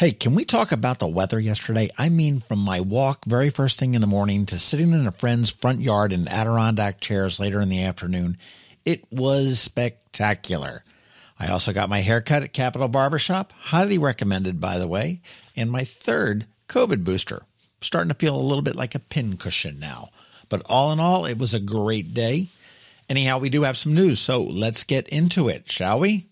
Hey, can we talk about the weather yesterday? I mean, from my walk very first thing in the morning to sitting in a friend's front yard in Adirondack chairs later in the afternoon, it was spectacular. I also got my haircut at Capital Barbershop, highly recommended, by the way, and my third COVID booster starting to feel a little bit like a pincushion now. But all in all, it was a great day. Anyhow, we do have some news, so let's get into it, shall we?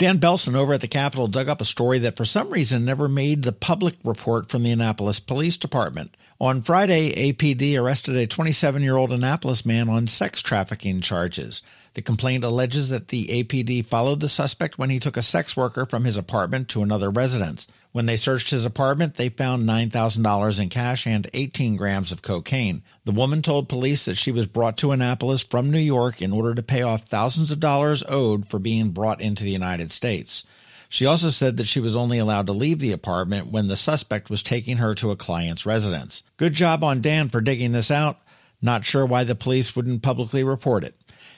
Dan Belson over at the Capital dug up a story that for some reason never made the public report from the Annapolis Police Department. On Friday, APD arrested a 27 year old Annapolis man on sex trafficking charges. The complaint alleges that the APD followed the suspect when he took a sex worker from his apartment to another residence. When they searched his apartment, they found $9,000 in cash and 18 grams of cocaine. The woman told police that she was brought to Annapolis from New York in order to pay off thousands of dollars owed for being brought into the United States. She also said that she was only allowed to leave the apartment when the suspect was taking her to a client's residence. Good job on Dan for digging this out. Not sure why the police wouldn't publicly report it.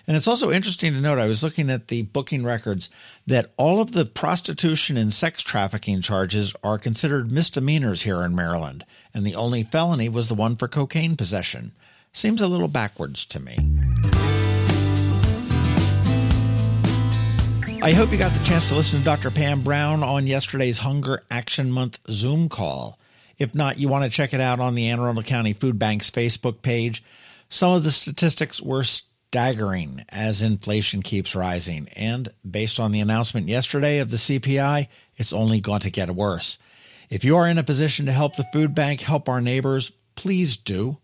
And it's also interesting to note, I was looking at the booking records, that all of the prostitution and sex trafficking charges are considered misdemeanors here in Maryland, and the only felony was the one for cocaine possession. Seems a little backwards to me. I hope you got the chance to listen to Dr. Pam Brown on yesterday's Hunger Action Month Zoom call. If not, you want to check it out on the Anne Arundel County Food Bank's Facebook page. Some of the statistics were staggering as inflation keeps rising. And based on the announcement yesterday of the CPI, it's only going to get worse. If you are in a position to help the food bank help our neighbors, please do.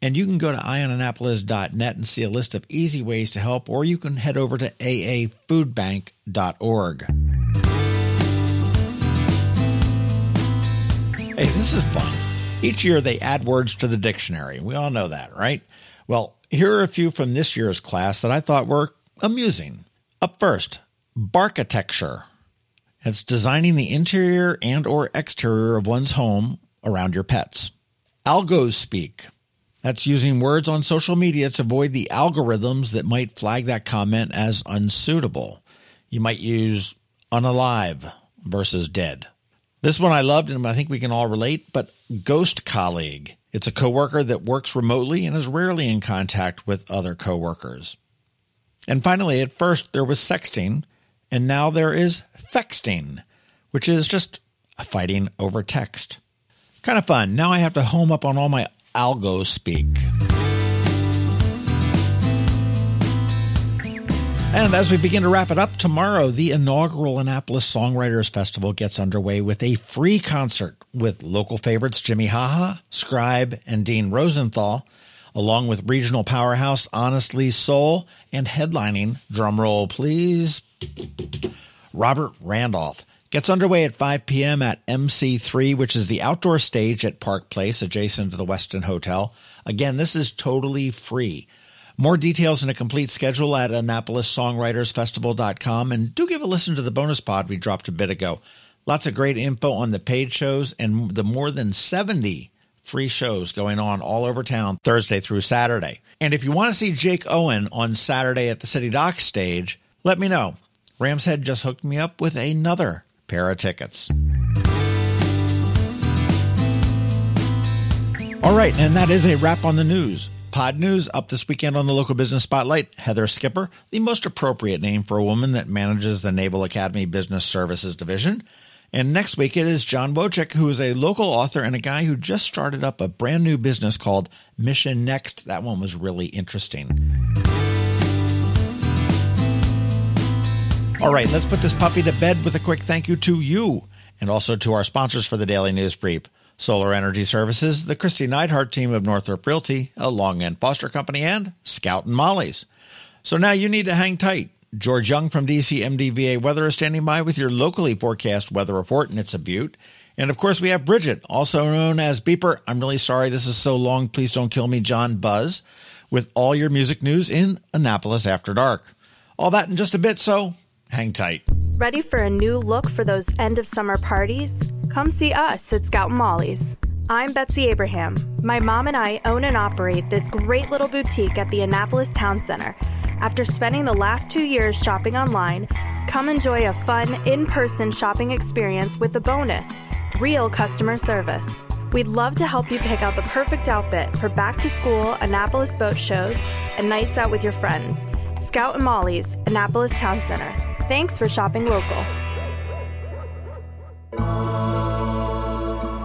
And you can go to eyeonannapolis.net and see a list of easy ways to help, or you can head over to aafoodbank.org. Hey, this is fun. Each year they add words to the dictionary. We all know that, right? Well, here are a few from this year's class that I thought were amusing. Up first, barkitecture. It's designing the interior and or exterior of one's home around your pets. Algospeak. That's using words on social media to avoid the algorithms that might flag that comment as unsuitable. You might use unalive versus dead. This one I loved and I think we can all relate, but ghost colleague. It's a coworker that works remotely and is rarely in contact with other coworkers. And finally, at first there was sexting, and now there is fexting, which is just fighting over text. Kind of fun. Now I have to home up on all my algo speak. And as we begin to wrap it up, tomorrow the inaugural Annapolis Songwriters Festival gets underway with a free concert with local favorites Jimmy Haha, Scribe, and Dean Rosenthal, along with regional powerhouse Honestly Soul, and headlining, drumroll please, Robert Randolph. Gets underway at 5 p.m. at MC3, which is the outdoor stage at Park Place adjacent to the Westin Hotel. Again, this is totally free. More details and a complete schedule at AnnapolisSongwritersFestival.com. And do give a listen to the bonus pod we dropped a bit ago. Lots of great info on the paid shows and the more than 70 free shows going on all over town Thursday through Saturday. And if you want to see Jake Owen on Saturday at the City Dock stage, let me know. Ram's Head just hooked me up with another pair of tickets. All right, and that is a wrap on the news. Pod News up this weekend on the local business spotlight. Heather Skipper, the most appropriate name for a woman that manages the Naval Academy Business Services Division. And next week it is John Wojcik, who is a local author and a guy who just started up a brand new business called Mission Next. That one was really interesting. All right, let's put this puppy to bed with a quick thank you to you and also to our sponsors for the Daily News Brief. Solar Energy Services, the Kristi Neidhardt team of Northrop Realty, a Long and Foster Company, and Scout and Molly's. So now you need to hang tight. George Young from DC MDVA Weather is standing by with your locally forecast weather report, and it's a butte. And of course, we have Bridget, also known as Beepr. I'm really sorry this is so long. Please don't kill me, John Buzz, with all your music news in Annapolis After Dark. All that in just a bit, so hang tight. Ready for a new look for those end of summer parties? Come see us at Scout and Molly's. I'm Betsy Abraham. My mom and I own and operate this great little boutique at the Annapolis Town Center. After spending the last two years shopping online, come enjoy a fun, in person shopping experience with a bonus real customer service. We'd love to help you pick out the perfect outfit for back to school, Annapolis boat shows, and nights out with your friends. Scout and Molly's, Annapolis Town Center. Thanks for shopping local.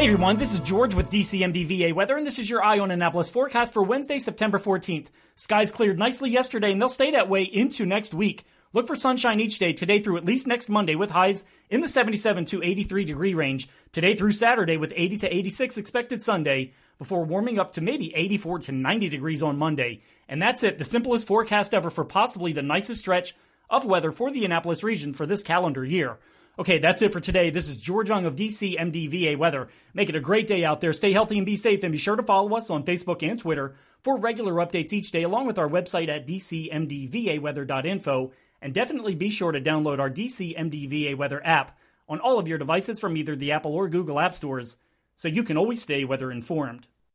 Hey everyone, this is George with DCMDVA Weather, and this is your Eye on Annapolis forecast for Wednesday, September 14th. Skies cleared nicely yesterday, and they'll stay that way into next week. Look for sunshine each day today through at least next Monday with highs in the 77 to 83 degree range. Today through Saturday with 80 to 86 expected Sunday before warming up to maybe 84 to 90 degrees on Monday. And that's it, the simplest forecast ever for possibly the nicest stretch of weather for the Annapolis region for this calendar year. Okay, that's it for today. This is George Young of DC MDVA Weather. Make it a great day out there. Stay healthy and be safe, and be sure to follow us on Facebook and Twitter for regular updates each day, along with our website at dcmdvaweather.info. And definitely be sure to download our DC MDVA Weather app on all of your devices from either the Apple or Google App Stores so you can always stay weather informed.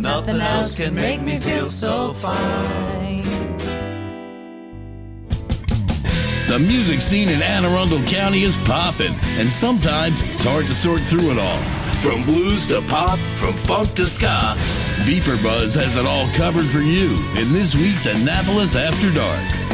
nothing else can make me feel so fine. The music scene in Anne Arundel County is popping, and sometimes it's hard to sort through it all. From blues to pop, from funk to ska, Beepr Buzz has it all covered for you in this week's Annapolis After Dark.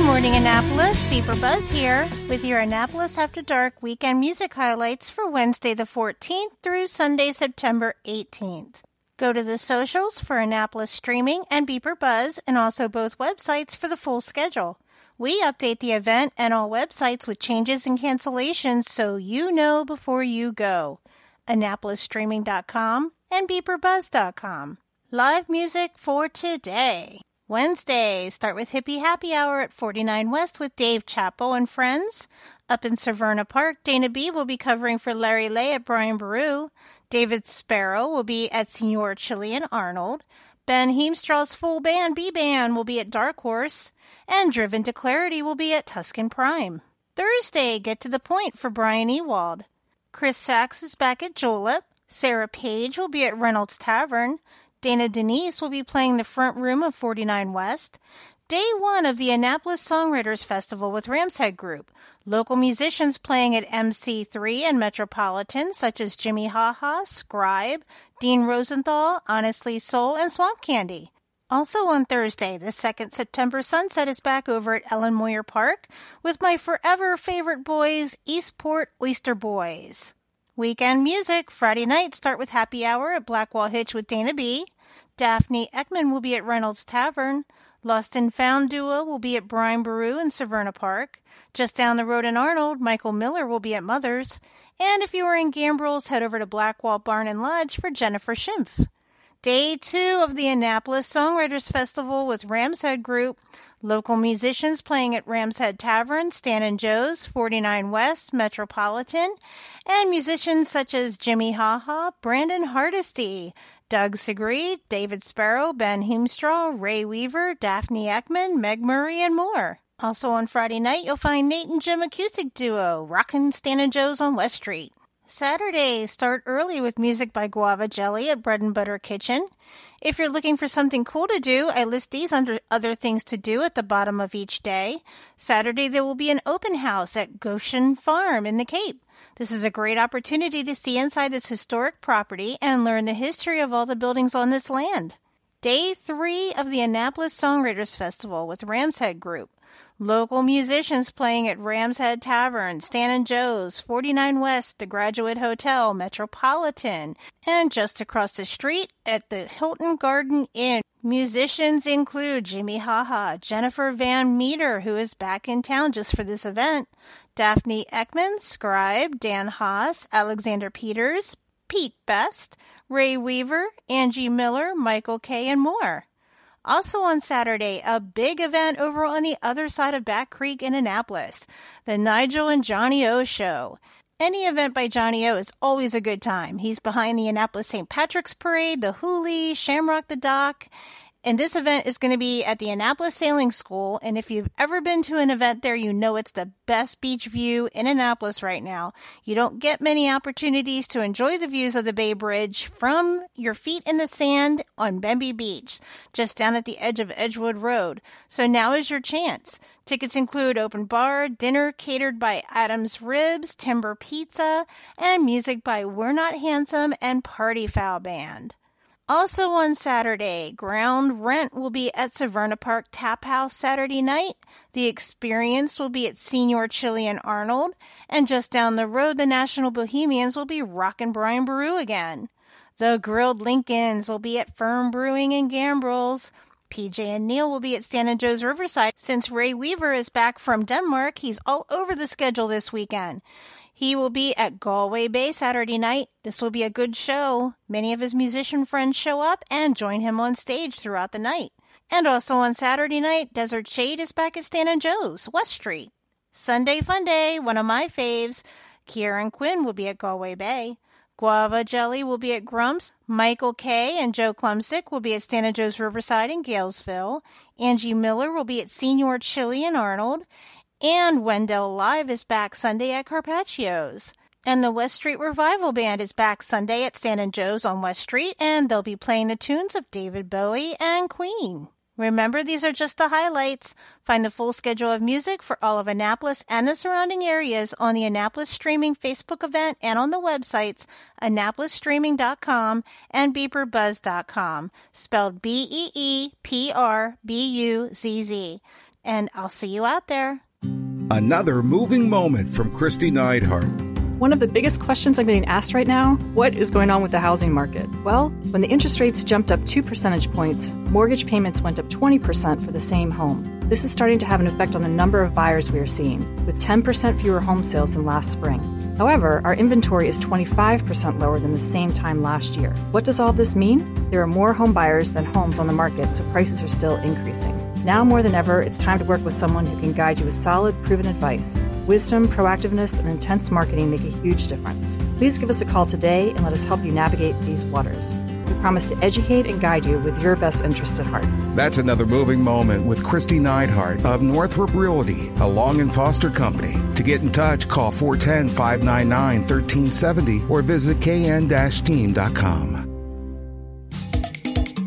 Good morning, Annapolis. Beepr Buzz here with your Annapolis After Dark weekend music highlights for Wednesday the 14th through Sunday, September 18th. Go to the socials for Annapolis Streaming and Beepr Buzz, and also both websites for the full schedule. We update the event and all websites with changes and cancellations so you know before you go. AnnapolisStreaming.com and BeeprBuzz.com. Live music for today. Wednesday, start with Hippie Happy Hour at 49 West with Dave Chapo and friends. Up in Severna Park, Dana B will be covering for Larry Lay at Brian Boru. David Sparrow will be at Senor Chilean Arnold. Ben Heemstraw's full band B Band will be at Dark Horse. And Driven to Clarity will be at Tuscan Prime. Thursday, get to the point for Brian Ewald. Chris Sachs is back at Julep. Sarah Page will be at Reynolds Tavern. Dana Denise will be playing the front room of 49 West. Day one of the Annapolis Songwriters Festival with Rams Head Group. Local musicians playing at MC3 and Metropolitan, such as Jimmy Haha, Scribe, Dean Rosenthal, Honestly Soul, and Swamp Candy. Also on Thursday, the 2nd September sunset is back over at Ellen Moyer Park with my forever favorite boys, Eastport Oyster Boys. Weekend music. Friday night start with happy hour at Blackwall Hitch with Dana B. Daphne Ekman will be at Reynolds Tavern. Lost and Found duo will be at Brian Boru in Severna Park. Just down the road in Arnold, Michael Miller will be at Mother's. And if you are in Gambrills, head over to Blackwall Barn and Lodge for Jennifer Schimpf. Day two of the Annapolis Songwriters Festival with Ram's Head Group. Local musicians playing at Ram's Head Tavern, Stan and Joe's, 49 West, Metropolitan, and musicians such as Jimmy Haha, Brandon Hardesty, Doug Segree, David Sparrow, Ben Heemstraw, Ray Weaver, Daphne Ekman, Meg Murray, and more. Also on Friday night, you'll find Nate and Jim acoustic duo, rockin' Stan and Joe's on West Street. Saturday, start early with music by Guava Jelly at Bread and Butter Kitchen. If you're looking for something cool to do, I list these under other things to do at the bottom of each day. Saturday, there will be an open house at Goshen Farm in the Cape. This is a great opportunity to see inside this historic property and learn the history of all the buildings on this land. Day three of the Annapolis Songwriters Festival with Ram's Head Group. Local musicians playing at Ram's Head Tavern, Stan and Joe's, 49 West, the Graduate Hotel, Metropolitan, and just across the street at the Hilton Garden Inn. Musicians include Jimmy Haha, Jennifer Van Meter, who is back in town just for this event, Daphne Ekman, Scribe, Dan Haas, Alexander Peters, Pete Best, Ray Weaver, Angie Miller, Michael Kay, and more. Also on Saturday, a big event over on the other side of Back Creek in Annapolis, the Nigel and Johnny O Show. Any event by Johnny O is always a good time. He's behind the Annapolis St. Patrick's Parade, the Hoolie, Shamrock the Dock, and this event is going to be at the Annapolis Sailing School. And if you've ever been to an event there, you know it's the best beach view in Annapolis right now. You don't get many opportunities to enjoy the views of the Bay Bridge from your feet in the sand on Bembe Beach, just down at the edge of Edgewood Road. So now is your chance. Tickets include open bar, dinner catered by Adams Ribs, Timber Pizza, and music by We're Not Handsome and Party Foul Band. Also on Saturday, ground rent will be at Severna Park Tap House Saturday night. The experience will be at Senior Chili and Arnold. And just down the road, the National Bohemians will be rockin' Brian Boru again. The Grilled Lincolns will be at Pherm Brewing in Gambrills. PJ and Neil will be at Stan and Joe's Riverside. Since Ray Weaver is back from Denmark, he's all over the schedule this weekend. He will be at Galway Bay Saturday night. This will be a good show. Many of his musician friends show up and join him on stage throughout the night. And also on Saturday night, Desert Shade is back at Stan and Joe's, West Street. Sunday Fun Day, one of my faves. Kieran Quinn will be at Galway Bay. Guava Jelly will be at Grumps. Michael Kay and Joe Klumsick will be at Stan and Joe's Riverside in Galesville. Angie Miller will be at Senior Chili in Arnold. And Wendell Live is back Sunday at Carpaccio's. And the West Street Revival Band is back Sunday at Stan and Joe's on West Street, and they'll be playing the tunes of David Bowie and Queen. Remember, these are just the highlights. Find the full schedule of music for all of Annapolis and the surrounding areas on the Annapolis Streaming Facebook event and on the websites annapolisstreaming.com and beeprbuzz.com, spelled B E E P R B U Z Z. And I'll see you out there. Another moving moment from Kristi Neidhardt. One of the biggest questions I'm getting asked right now what is going on with the housing market? Well, when the interest rates jumped up two percentage points, mortgage payments went up 20% for the same home. This is starting to have an effect on the number of buyers we are seeing, with 10% fewer home sales than last spring. However, our inventory is 25% lower than the same time last year. What does all this mean? There are more home buyers than homes on the market, so prices are still increasing. Now more than ever, it's time to work with someone who can guide you with solid, proven advice. Wisdom, proactiveness, and intense marketing make a huge difference. Please give us a call today and let us help you navigate these waters. We promise to educate and guide you with your best interest at heart. That's another moving moment with Kristi Neidhardt of Northrop Realty, a Long and Foster company. To get in touch, call 410 599 1370 or visit kn-team.com.